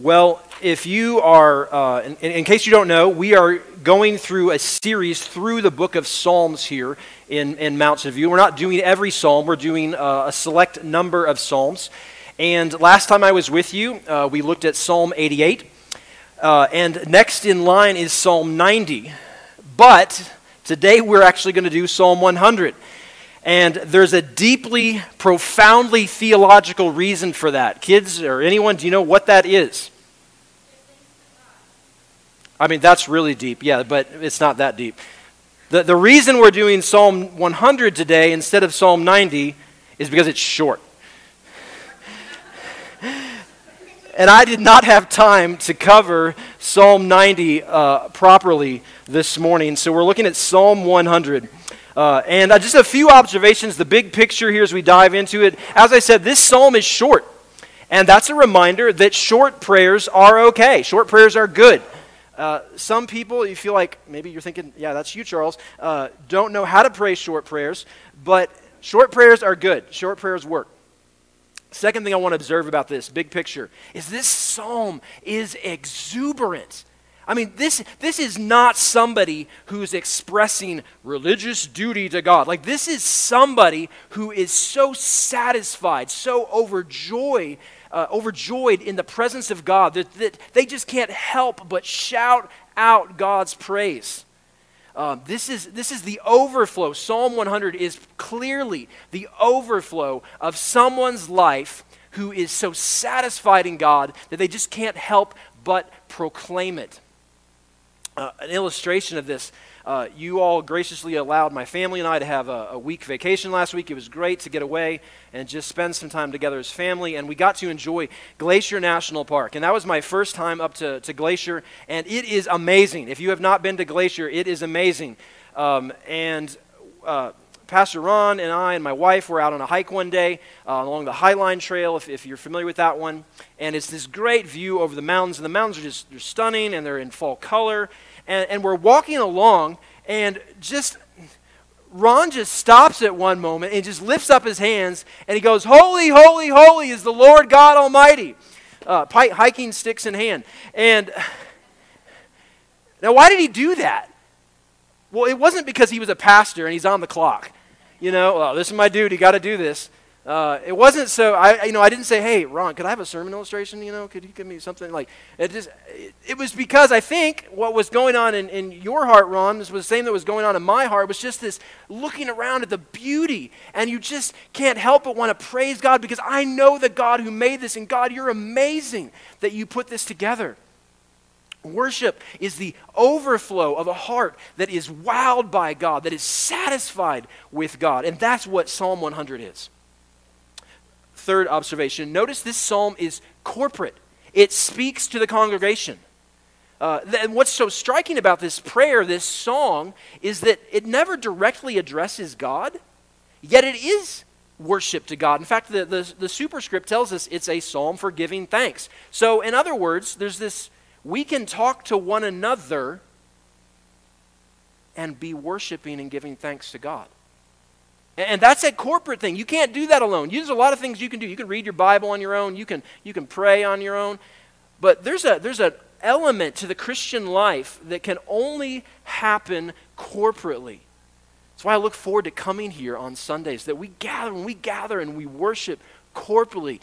Well, if you are, uh, in, in, case you don't know, we are going through a series through the book of Psalms here in, in Mountain View. We're not doing every psalm, we're doing uh, a select number of psalms. And last time I was with you, uh, we looked at Psalm 88. Uh, and next in line is Psalm 90. But today we're actually going to do Psalm 100. And there's a deeply, profoundly theological reason for that. Kids or anyone, do you know what that is? I mean, that's really deep, yeah, but it's not that deep. The, the reason we're doing Psalm 100 today instead of Psalm 90 is because it's short. and I did not have time to cover Psalm 90 uh, properly this morning, so we're looking at Psalm 100. Uh, and uh, just a few observations, the big picture here as we dive into it. As I said, this psalm is short. And that's a reminder that short prayers are okay. Short prayers are good. Uh, some people, you feel like maybe you're thinking, yeah, that's you, Charles, uh, don't know how to pray short prayers, but short prayers are good. Short prayers work. Second thing I want to observe about this, big picture, is this psalm is exuberant. I mean, this, this is not somebody who's expressing religious duty to God. Like, this is somebody who is so satisfied, so overjoyed, uh, overjoyed in the presence of God that, that they just can't help but shout out God's praise. Um, this, is, this is the overflow. Psalm 100 is clearly the overflow of someone's life who is so satisfied in God that they just can't help but proclaim it uh, an illustration of this. Uh, you all graciously allowed my family and I to have a, a, week vacation last week. It was great to get away and just spend some time together as family. And we got to enjoy Glacier National Park. And that was my first time up to, to Glacier. And it is amazing. If you have not been to Glacier, it is amazing. Um, and uh, Pastor Ron and I and my wife were out on a hike one day uh, along the Highline Trail, if, if, you're familiar with that one. And it's this great view over the mountains. And the mountains are just they're stunning and they're in fall color. And, and we're walking along, and just Ron just stops at one moment and just lifts up his hands and he goes, Holy, holy, holy is the Lord God Almighty. Uh, hiking sticks in hand. And now, why did he do that? Well, it wasn't because he was a pastor and he's on the clock. You know, oh, this is my duty, got to do this. Uh, it wasn't so. I you know I didn't say, "Hey, Ron, could I have a sermon illustration? You know, could you give me something like?" It just it, it was because I think what was going on in, in your heart, Ron, this was the same that was going on in my heart. Was just this looking around at the beauty, and you just can't help but want to praise God because I know the God who made this, and God, you're amazing that you put this together. Worship is the overflow of a heart that is wowed by God, that is satisfied with God, and that's what Psalm 100 is third observation notice this psalm is corporate, it speaks to the congregation. Uh, and what's so striking about this prayer, this song, is that it never directly addresses God, yet it is worship to God. In fact, the, the, the superscript tells us it's a psalm for giving thanks. So, in other words, there's this we can talk to one another and be worshiping and giving thanks to God. And that's a corporate thing. You can't do that alone. There's a lot of things you can do. You can read your Bible on your own. You can, you can pray on your own. But there's a there's an element to the Christian life that can only happen corporately. That's why I look forward to coming here on Sundays, that we gather, and we gather and we worship corporately,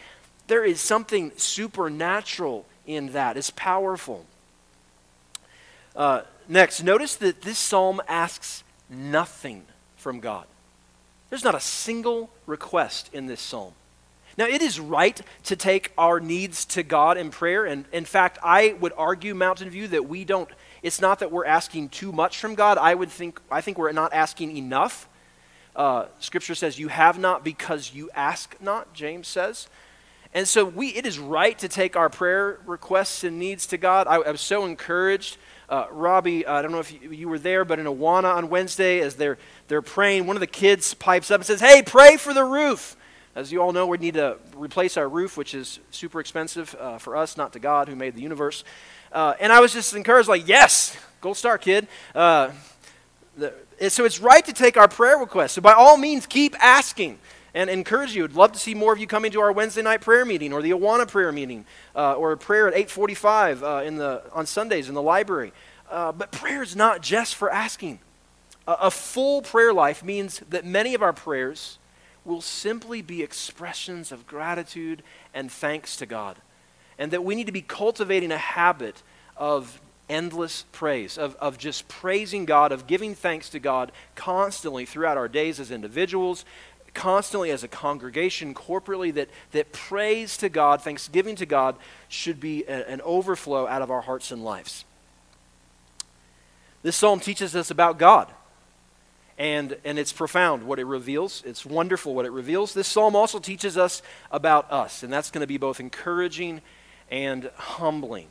there is something supernatural in that. It's powerful. Uh, next, notice that this psalm asks nothing from God. There's not a single request in this psalm. Now, it is right to take our needs to God in prayer. And in fact, I would argue, Mountain View, that we don't, it's not that we're asking too much from God. I would think, I think we're not asking enough. Uh, scripture says, You have not because you ask not, James says. And so we, it is right to take our prayer requests and needs to God. I, I was so encouraged uh, Robbie, uh, I don't know if you, you, were there, but in Awana on Wednesday, as they're, they're praying, one of the kids pipes up and says, Hey, pray for the roof. As you all know, we need to replace our roof, which is super expensive uh, for us, not to God who made the universe. Uh, and I was just encouraged, like, Yes, gold star, kid. Uh, the, so it's right to take our prayer requests. So by all means, keep asking. And encourage you. I'd love to see more of you coming to our Wednesday night prayer meeting or the Awana prayer meeting uh, or a prayer at 845 uh, in the, on Sundays in the library. Uh, but prayer is not just for asking. A, a full prayer life means that many of our prayers will simply be expressions of gratitude and thanks to God. And that we need to be cultivating a habit of endless praise, of, of just praising God, of giving thanks to God constantly throughout our days as individuals, constantly as a congregation, corporately, that, that praise to God, thanksgiving to God, should be a, an overflow out of our hearts and lives. This psalm teaches us about God. And, and it's profound what it reveals. It's wonderful what it reveals. This psalm also teaches us about us, and that's going to be both encouraging and humbling.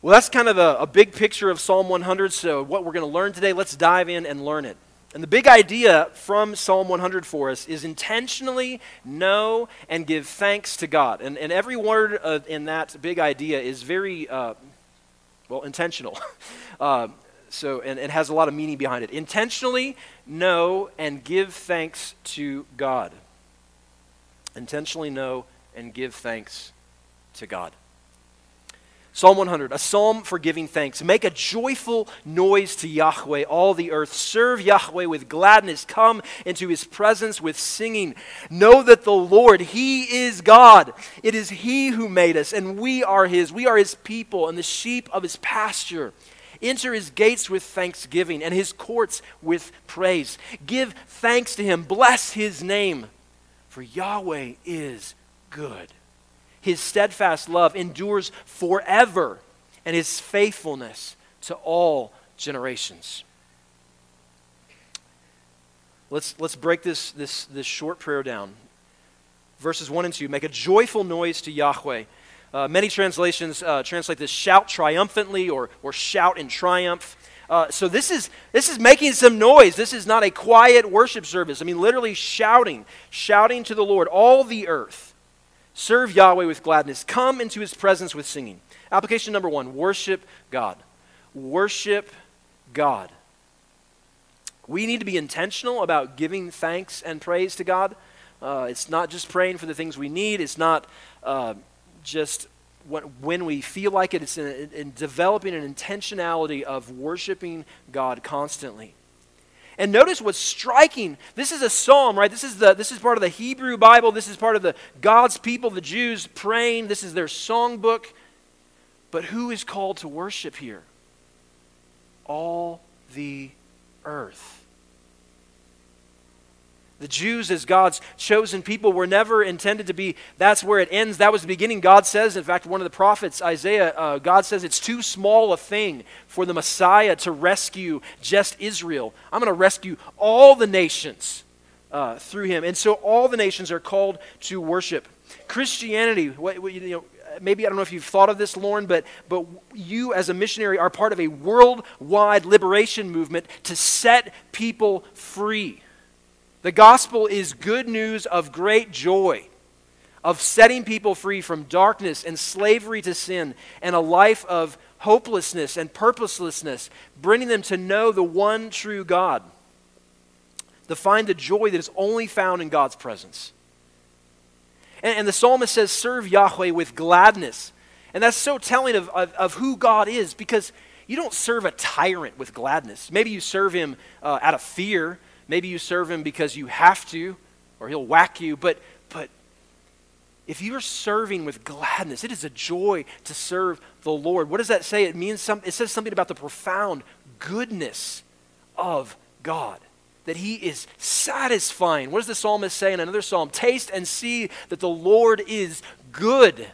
Well, that's kind of a, a big picture of Psalm 100. So, what we're going to learn today, let's dive in and learn it. And the big idea from Psalm 100 for us is intentionally know and give thanks to God. And, and every word uh, in that big idea is very, uh, well, intentional. uh, so, and it has a lot of meaning behind it. Intentionally know and give thanks to God. Intentionally know and give thanks to God. Psalm 100, a psalm for giving thanks. Make a joyful noise to Yahweh, all the earth. Serve Yahweh with gladness. Come into his presence with singing. Know that the Lord, he is God. It is he who made us, and we are his. We are his people and the sheep of his pasture. Enter his gates with thanksgiving and his courts with praise. Give thanks to him. Bless his name, for Yahweh is good. His steadfast love endures forever, and his faithfulness to all generations. Let's, let's break this, this, this short prayer down. Verses 1 and 2 Make a joyful noise to Yahweh. Uh, many translations uh, translate this shout triumphantly or, or shout in triumph. Uh, so this is this is making some noise. This is not a quiet worship service. I mean, literally shouting, shouting to the Lord, all the earth. Serve Yahweh with gladness. Come into his presence with singing. Application number one worship God. Worship God. We need to be intentional about giving thanks and praise to God. Uh, it's not just praying for the things we need, it's not uh, just when, when, we feel like it, it's in, in developing an intentionality of worshiping God constantly. And notice what's striking. This is a psalm, right? This is, the, this is part of the Hebrew Bible. This is part of the God's people, the Jews praying. This is their songbook. But who is called to worship here? All the earth. The Jews, as God's chosen people, were never intended to be, that's where it ends. That was the beginning. God says, in fact, one of the prophets, Isaiah, uh, God says it's too small a thing for the Messiah to rescue just Israel. I'm going to rescue all the nations uh, through him. And so all the nations are called to worship. Christianity, what, what, you know, maybe I don't know if you've thought of this, Lauren, but, but you as a missionary are part of a worldwide liberation movement to set people free. The gospel is good news of great joy, of setting people free from darkness and slavery to sin and a life of hopelessness and purposelessness, bringing them to know the one true God, to find the joy that is only found in God's presence. And, and the psalmist says, Serve Yahweh with gladness. And that's so telling of, of, of, who God is because you don't serve a tyrant with gladness. Maybe you serve him uh, out of fear Maybe you serve him because you have to, or he'll whack you. But, but if you are serving with gladness, it is a joy to serve the Lord. What does that say? It means some, it says something about the profound goodness of God. That he is satisfying. What does the psalmist say in another psalm? Taste and see that the Lord is good.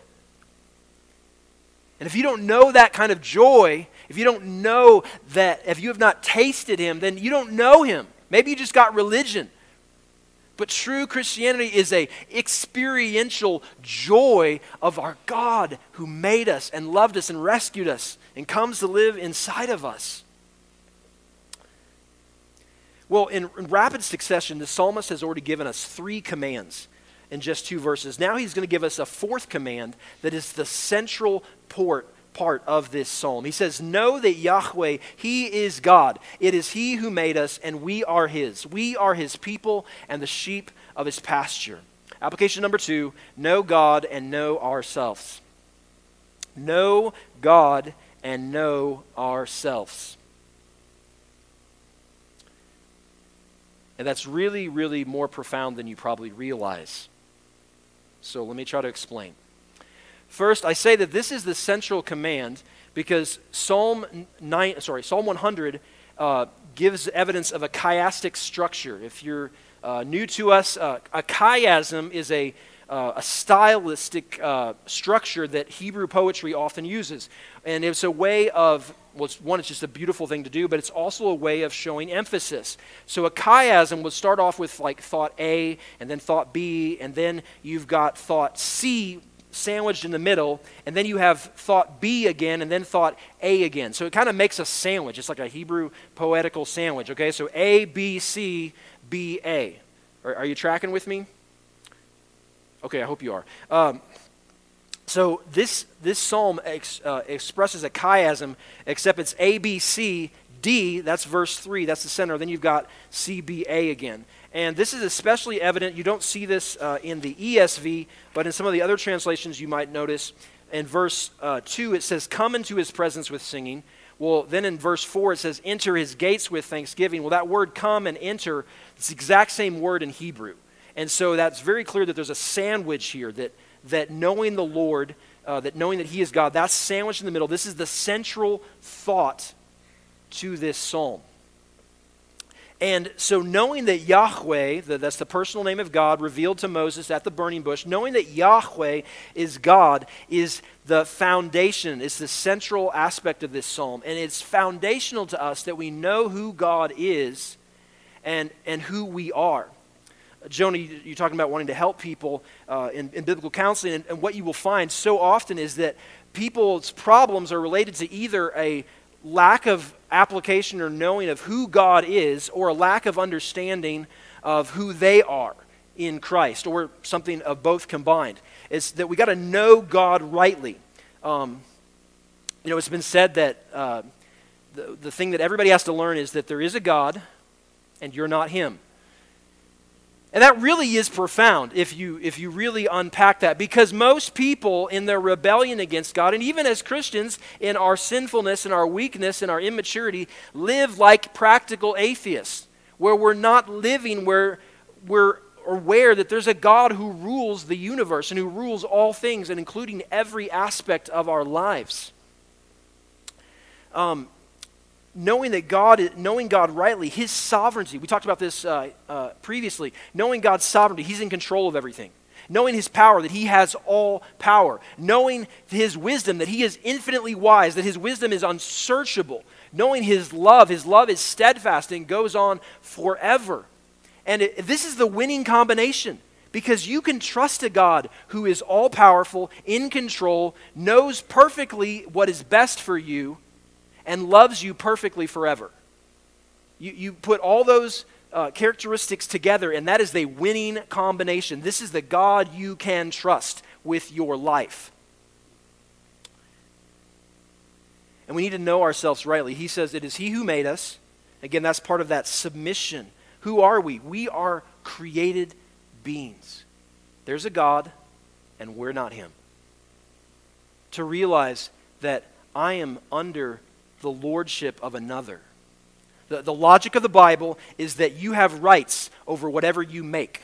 And if you don't know that kind of joy, if you don't know that, if you have not tasted him, then you don't know him. Maybe you just got religion. But true Christianity is a experiential joy of our God who made us and loved us and rescued us and comes to live inside of us. Well, in, in rapid succession, the psalmist has already given us three commands in just two verses. Now he's going to give us a fourth command that is the central port part of this psalm. He says, Know that Yahweh, He is God. It is He who made us, and we are His. We are His people and the sheep of His pasture. Application number two know God and know ourselves. Know God and know ourselves. And that's really, really more profound than you probably realize. So let me try to explain. First, I say that this is the central command because Psalm 9, sorry, Psalm 100 uh, gives evidence of a chiastic structure. If you're uh, new to us, uh, a chiasm is a, uh, a stylistic uh, structure that Hebrew poetry often uses. And it's a way of, well, it's, one, it's just a beautiful thing to do, but it's also a way of showing emphasis. So a chiasm would start off with like thought A, and then thought B, and then you've got thought C sandwiched in the middle, and then you have thought B again, and then thought A again. So it kind of makes a sandwich. It's like a Hebrew poetical sandwich, okay? So A, B, C, B, A. Are, are you tracking with me? Okay, I hope you are. Um, so this, this psalm ex, uh, expresses a chiasm, except it's A, B, C, D, that's verse 3, that's the center. Then you've got C, B, A again. And this is especially evident. You don't see this uh, in the ESV, but in some of the other translations, you might notice in verse uh, 2, it says, Come into his presence with singing. Well, then in verse 4, it says, Enter his gates with thanksgiving. Well, that word come and enter, it's the exact same word in Hebrew. And so that's very clear that there's a sandwich here, that, that knowing the Lord, uh, that knowing that he is God, that's sandwiched in the middle. This is the central thought to this psalm. And so, knowing that Yahweh, that's the personal name of God revealed to Moses at the burning bush, knowing that Yahweh is God is the foundation, it's the central aspect of this psalm. And it's foundational to us that we know who God is and, and who we are. Jonah, you're talking about wanting to help people uh, in, in, biblical counseling, and, and what you will find so often is that people's problems are related to either a lack of application or knowing of who God is or a lack of understanding of who they are in Christ or something of both combined. It's that we got to know God rightly. Um, you know, it's been said that uh, the, the thing that everybody has to learn is that there is a God and you're not Him. And that really is profound if you, if you really unpack that, because most people in their rebellion against God, and even as Christians in our sinfulness and our weakness and our immaturity, live like practical atheists, where we're not living where we're aware that there's a God who rules the universe and who rules all things, and including every aspect of our lives. Um, knowing that God, is knowing God rightly, His sovereignty. We talked about this uh, uh, previously. Knowing God's sovereignty, He's in control of everything. Knowing His power, that He has all power. Knowing His wisdom, that He is infinitely wise, that His wisdom is unsearchable. Knowing His love, His love is steadfast and goes on forever. And it, this is the winning combination because you can trust a God who is all powerful, in control, knows perfectly what is best for you and loves you perfectly forever. You, you put all those uh, characteristics together, and that is a winning combination. This is the God you can trust with your life. And we need to know ourselves rightly. He says, It is He who made us. Again, that's part of that submission. Who are we? We are created beings. There's a God, and we're not Him. To realize that I am under the lordship of another. The, the logic of the Bible is that you have rights over whatever you make.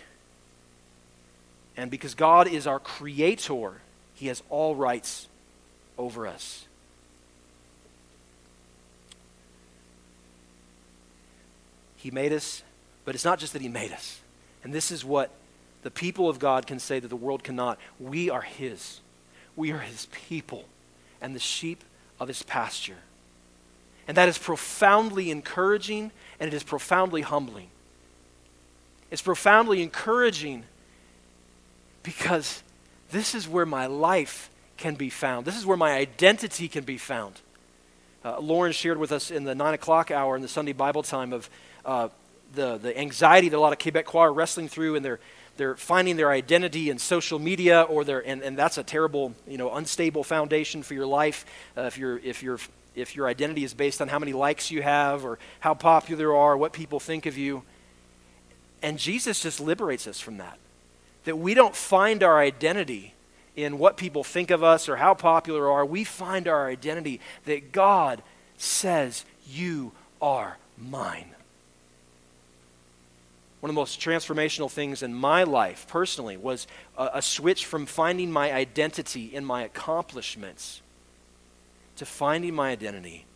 And because God is our creator, He has all rights over us. He made us, but it's not just that He made us. And this is what the people of God can say that the world cannot. We are His. We are His people and the sheep of His pasture. And that is profoundly encouraging and it is profoundly humbling. It's profoundly encouraging because this is where my life can be found. This is where my identity can be found. Uh, Lauren shared with us in the 9 o'clock hour in the Sunday Bible time of uh, the, the anxiety that a lot of Quebecois are wrestling through in their, they're finding their identity in social media, or they're, and, and that's a terrible, you know, unstable foundation for your life. Uh, if, you're, if, you're, if your identity is based on how many likes you have, or how popular you are, what people think of you. And Jesus just liberates us from that. That we don't find our identity in what people think of us or how popular we are. We find our identity that God says, You are mine. One of the most transformational things in my life personally was a, a switch from finding my identity in my accomplishments to finding my identity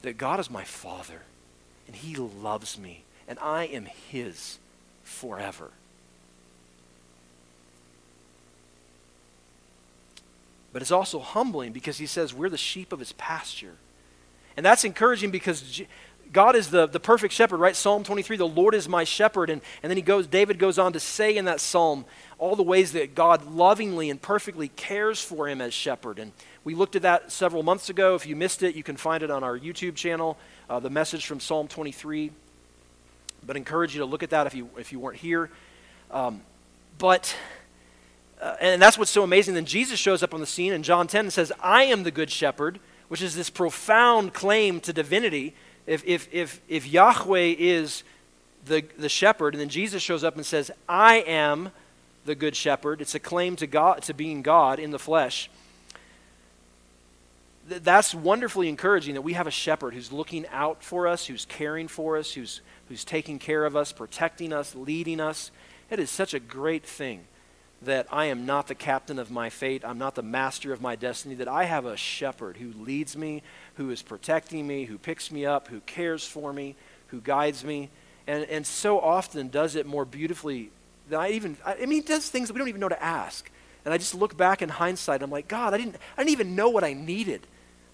that God is my Father and He loves me and I am His forever. But it's also humbling because he says we're the sheep of his pasture. And that's encouraging because God is the, the perfect shepherd, right? Psalm 23, the Lord is my shepherd. And, and then he goes, David goes on to say in that psalm all the ways that God lovingly and perfectly cares for him as shepherd. And we looked at that several months ago. If you missed it, you can find it on our YouTube channel, uh, the message from Psalm 23. But I encourage you to look at that if you, if you weren't here. Um, but, uh, and that's what's so amazing. Then Jesus shows up on the scene in John 10 and says, I am the good shepherd, which is this profound claim to divinity if, if, if, if Yahweh is the, the shepherd, and then Jesus shows up and says, I am the good shepherd, it's a claim to God to being God in the flesh. That's wonderfully encouraging that we have a shepherd who's looking out for us, who's caring for us, who's, who's taking care of us, protecting us, leading us. It is such a great thing that I am not the captain of my fate, I'm not the master of my destiny, that I have a shepherd who leads me, who is protecting me, who picks me up, who cares for me, who guides me, and, and so often does it more beautifully than I even, I mean, he does things that we don't even know to ask. And I just look back in hindsight, and I'm like, God, I didn't, I didn't even know what I needed.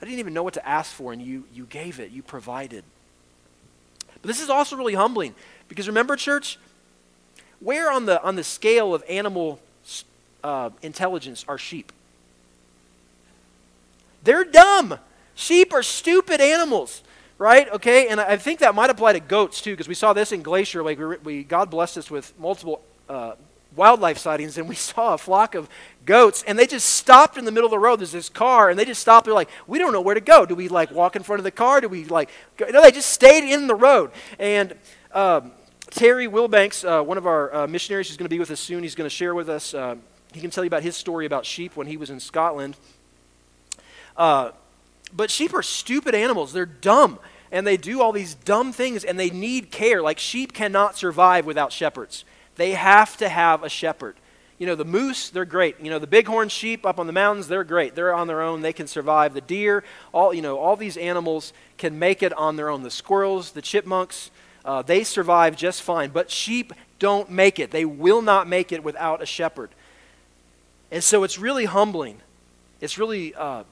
I didn't even know what to ask for, and you, you gave it, you provided. But this is also really humbling because remember, church, where on the, on the scale of animal uh, intelligence are sheep. They're dumb. Sheep are stupid animals, right? Okay, and I think that might apply to goats too, because we saw this in Glacier Lake. We, we, God blessed us with multiple uh, wildlife sightings, and we saw a flock of goats, and they just stopped in the middle of the road. There's this car, and they just stopped. They're like, we don't know where to go. Do we like walk in front of the car? Do we like? Go? No, they just stayed in the road, and. Um, Terry Wilbanks, uh, one of our uh, missionaries, who's going to be with us soon. He's going to share with us uh, he can tell you about his story about sheep when he was in Scotland. Uh, but sheep are stupid animals. They're dumb. And they do all these dumb things and they need care. Like sheep cannot survive without shepherds. They have to have a shepherd. You know, the moose, they're great. You know, the bighorn sheep up on the mountains, they're great. They're on their own. They can survive. The deer, all, you know, all these animals can make it on their own. The squirrels, the chipmunks, uh, they survive just fine. But sheep don't make it. They will not make it without a shepherd. And so it's really humbling. It's really, uh,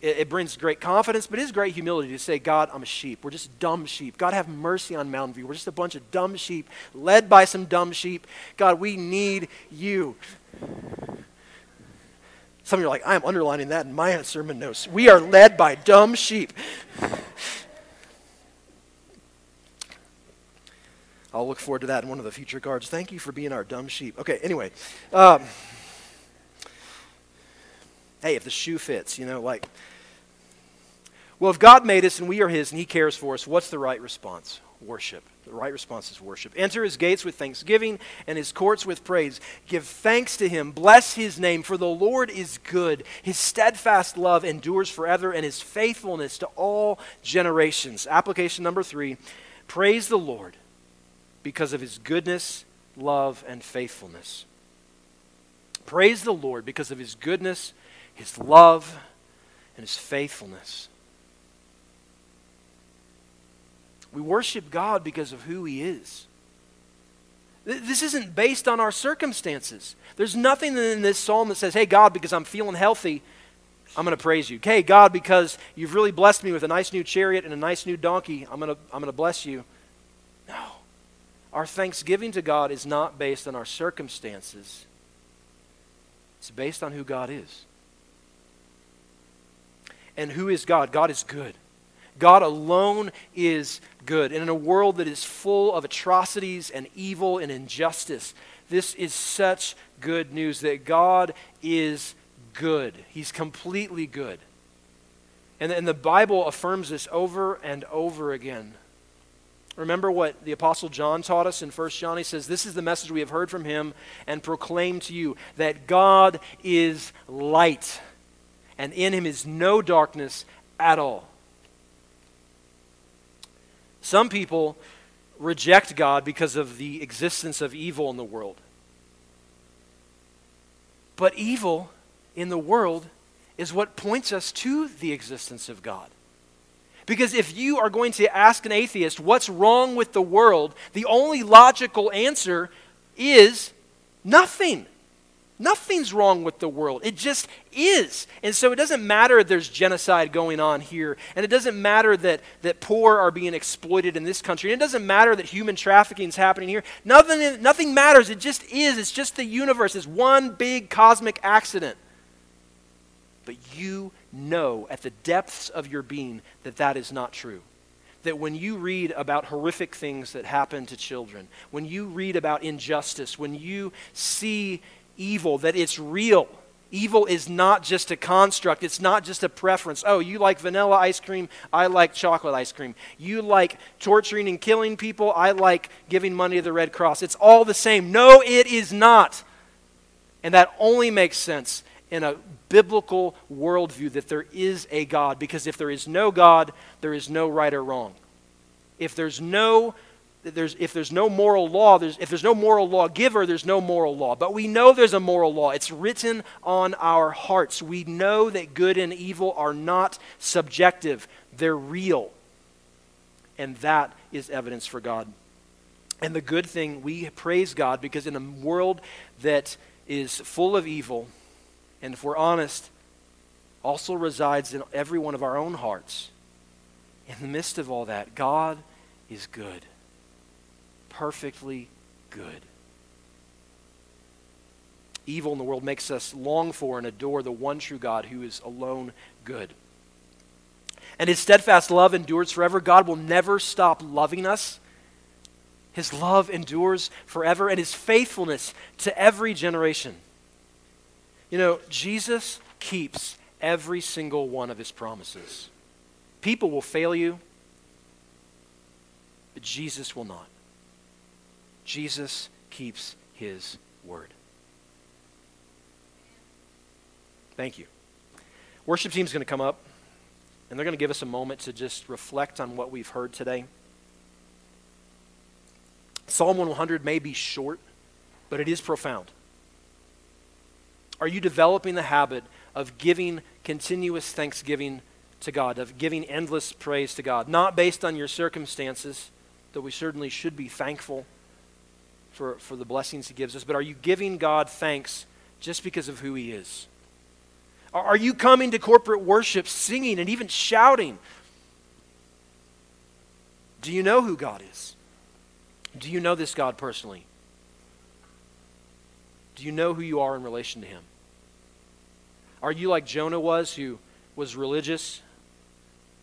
it, it, brings great confidence, but it is great humility to say, God, I'm a sheep. We're just dumb sheep. God, have mercy on Mountain View. We're just a bunch of dumb sheep, led by some dumb sheep. God, we need you. Some of you are like, I am underlining that in my sermon notes. We are led by dumb sheep. I'll look forward to that in one of the future cards. Thank you for being our dumb sheep. Okay, anyway. Um, hey, if the shoe fits, you know, like. Well, if God made us and we are His and He cares for us, what's the right response? Worship. The right response is worship. Enter His gates with thanksgiving and His courts with praise. Give thanks to Him. Bless His name, for the Lord is good. His steadfast love endures forever, and His faithfulness to all generations. Application number three praise the Lord because of His goodness, love, and faithfulness. Praise the Lord because of His goodness his love, and his faithfulness. We worship God because of who he is. This isn't based on our circumstances. There's nothing in this psalm that says, hey, God, because I'm feeling healthy, I'm going to praise you. Hey, God, because you've really blessed me with a nice new chariot and a nice new donkey, I'm going to, I'm going to bless you. No. Our thanksgiving to God is not based on our circumstances, it's based on who God is. And who is God? God is good. God alone is good. And in a world that is full of atrocities and evil and injustice, This is such good news that God is good. He's completely good. And, and the Bible affirms this over and over again. Remember what the Apostle John taught us in 1 John? He says, This is the message we have heard from him and proclaim to you that God is light, and in him is no darkness at all. Some people reject God because of the existence of evil in the world. But evil in the world is what points us to the existence of God. Because if you are going to ask an atheist what's wrong with the world, the only logical answer is nothing. Nothing's wrong with the world. It just is. And so it doesn't matter if there's genocide going on here. And it doesn't matter that, that poor are being exploited in this country. And it doesn't matter that human trafficking is happening here. Nothing, nothing matters. It just is. It's just the universe. It's one big cosmic accident. But you know at the depths of your being that that is not true that when you read about horrific things that happen to children, when you read about injustice, when you see evil, that it's real. Evil is not just a construct, it's not just a preference. Oh, you like vanilla ice cream, I like chocolate ice cream. You like torturing and killing people, I like giving money to the Red Cross. It's all the same. No, it is not. And that only makes sense in a biblical worldview that there is a God, because if there is no God, there is no right or wrong. If there's no there's, if there's no moral law, there's, if there's no moral lawgiver, there's no moral law. But we know there's a moral law. It's written on our hearts. We know that good and evil are not subjective, they're real. And that is evidence for God. And the good thing, we praise God because in a world that is full of evil, and if we're honest, also resides in every one of our own hearts. In the midst of all that, God is good perfectly good. Evil in the world makes us long for and adore the one true God who is alone good. And his steadfast love endures forever. God will never stop loving us. His love endures forever, and his faithfulness to every generation. You know, Jesus keeps every single one of his promises. People will fail you, but Jesus will not. Jesus keeps his word. Thank you. Worship team's going to come up, and they're going to give us a moment to just reflect on what we've heard today. Psalm 100 may be short, but it is profound. Are you developing the habit of giving continuous thanksgiving to God, of giving endless praise to God? Not based on your circumstances, though we certainly should be thankful for, for the blessings He gives us, but are you giving God thanks just because of who He is? Are you coming to corporate worship singing and even shouting? Do you know who God is? Do you know this God personally? Do you know who you are in relation to Him? Are you like Jonah was, who was religious,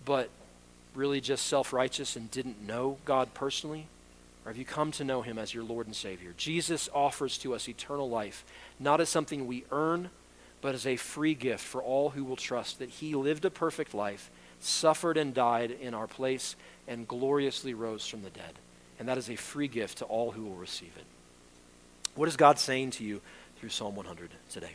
but really just self righteous and didn't know God personally? Or have you come to know him as your Lord and Savior? Jesus offers to us eternal life, not as something we earn, but as a free gift for all who will trust that he lived a perfect life, suffered and died in our place, and gloriously rose from the dead. And that is a free gift to all who will receive it. What is God saying to you through Psalm 100 today?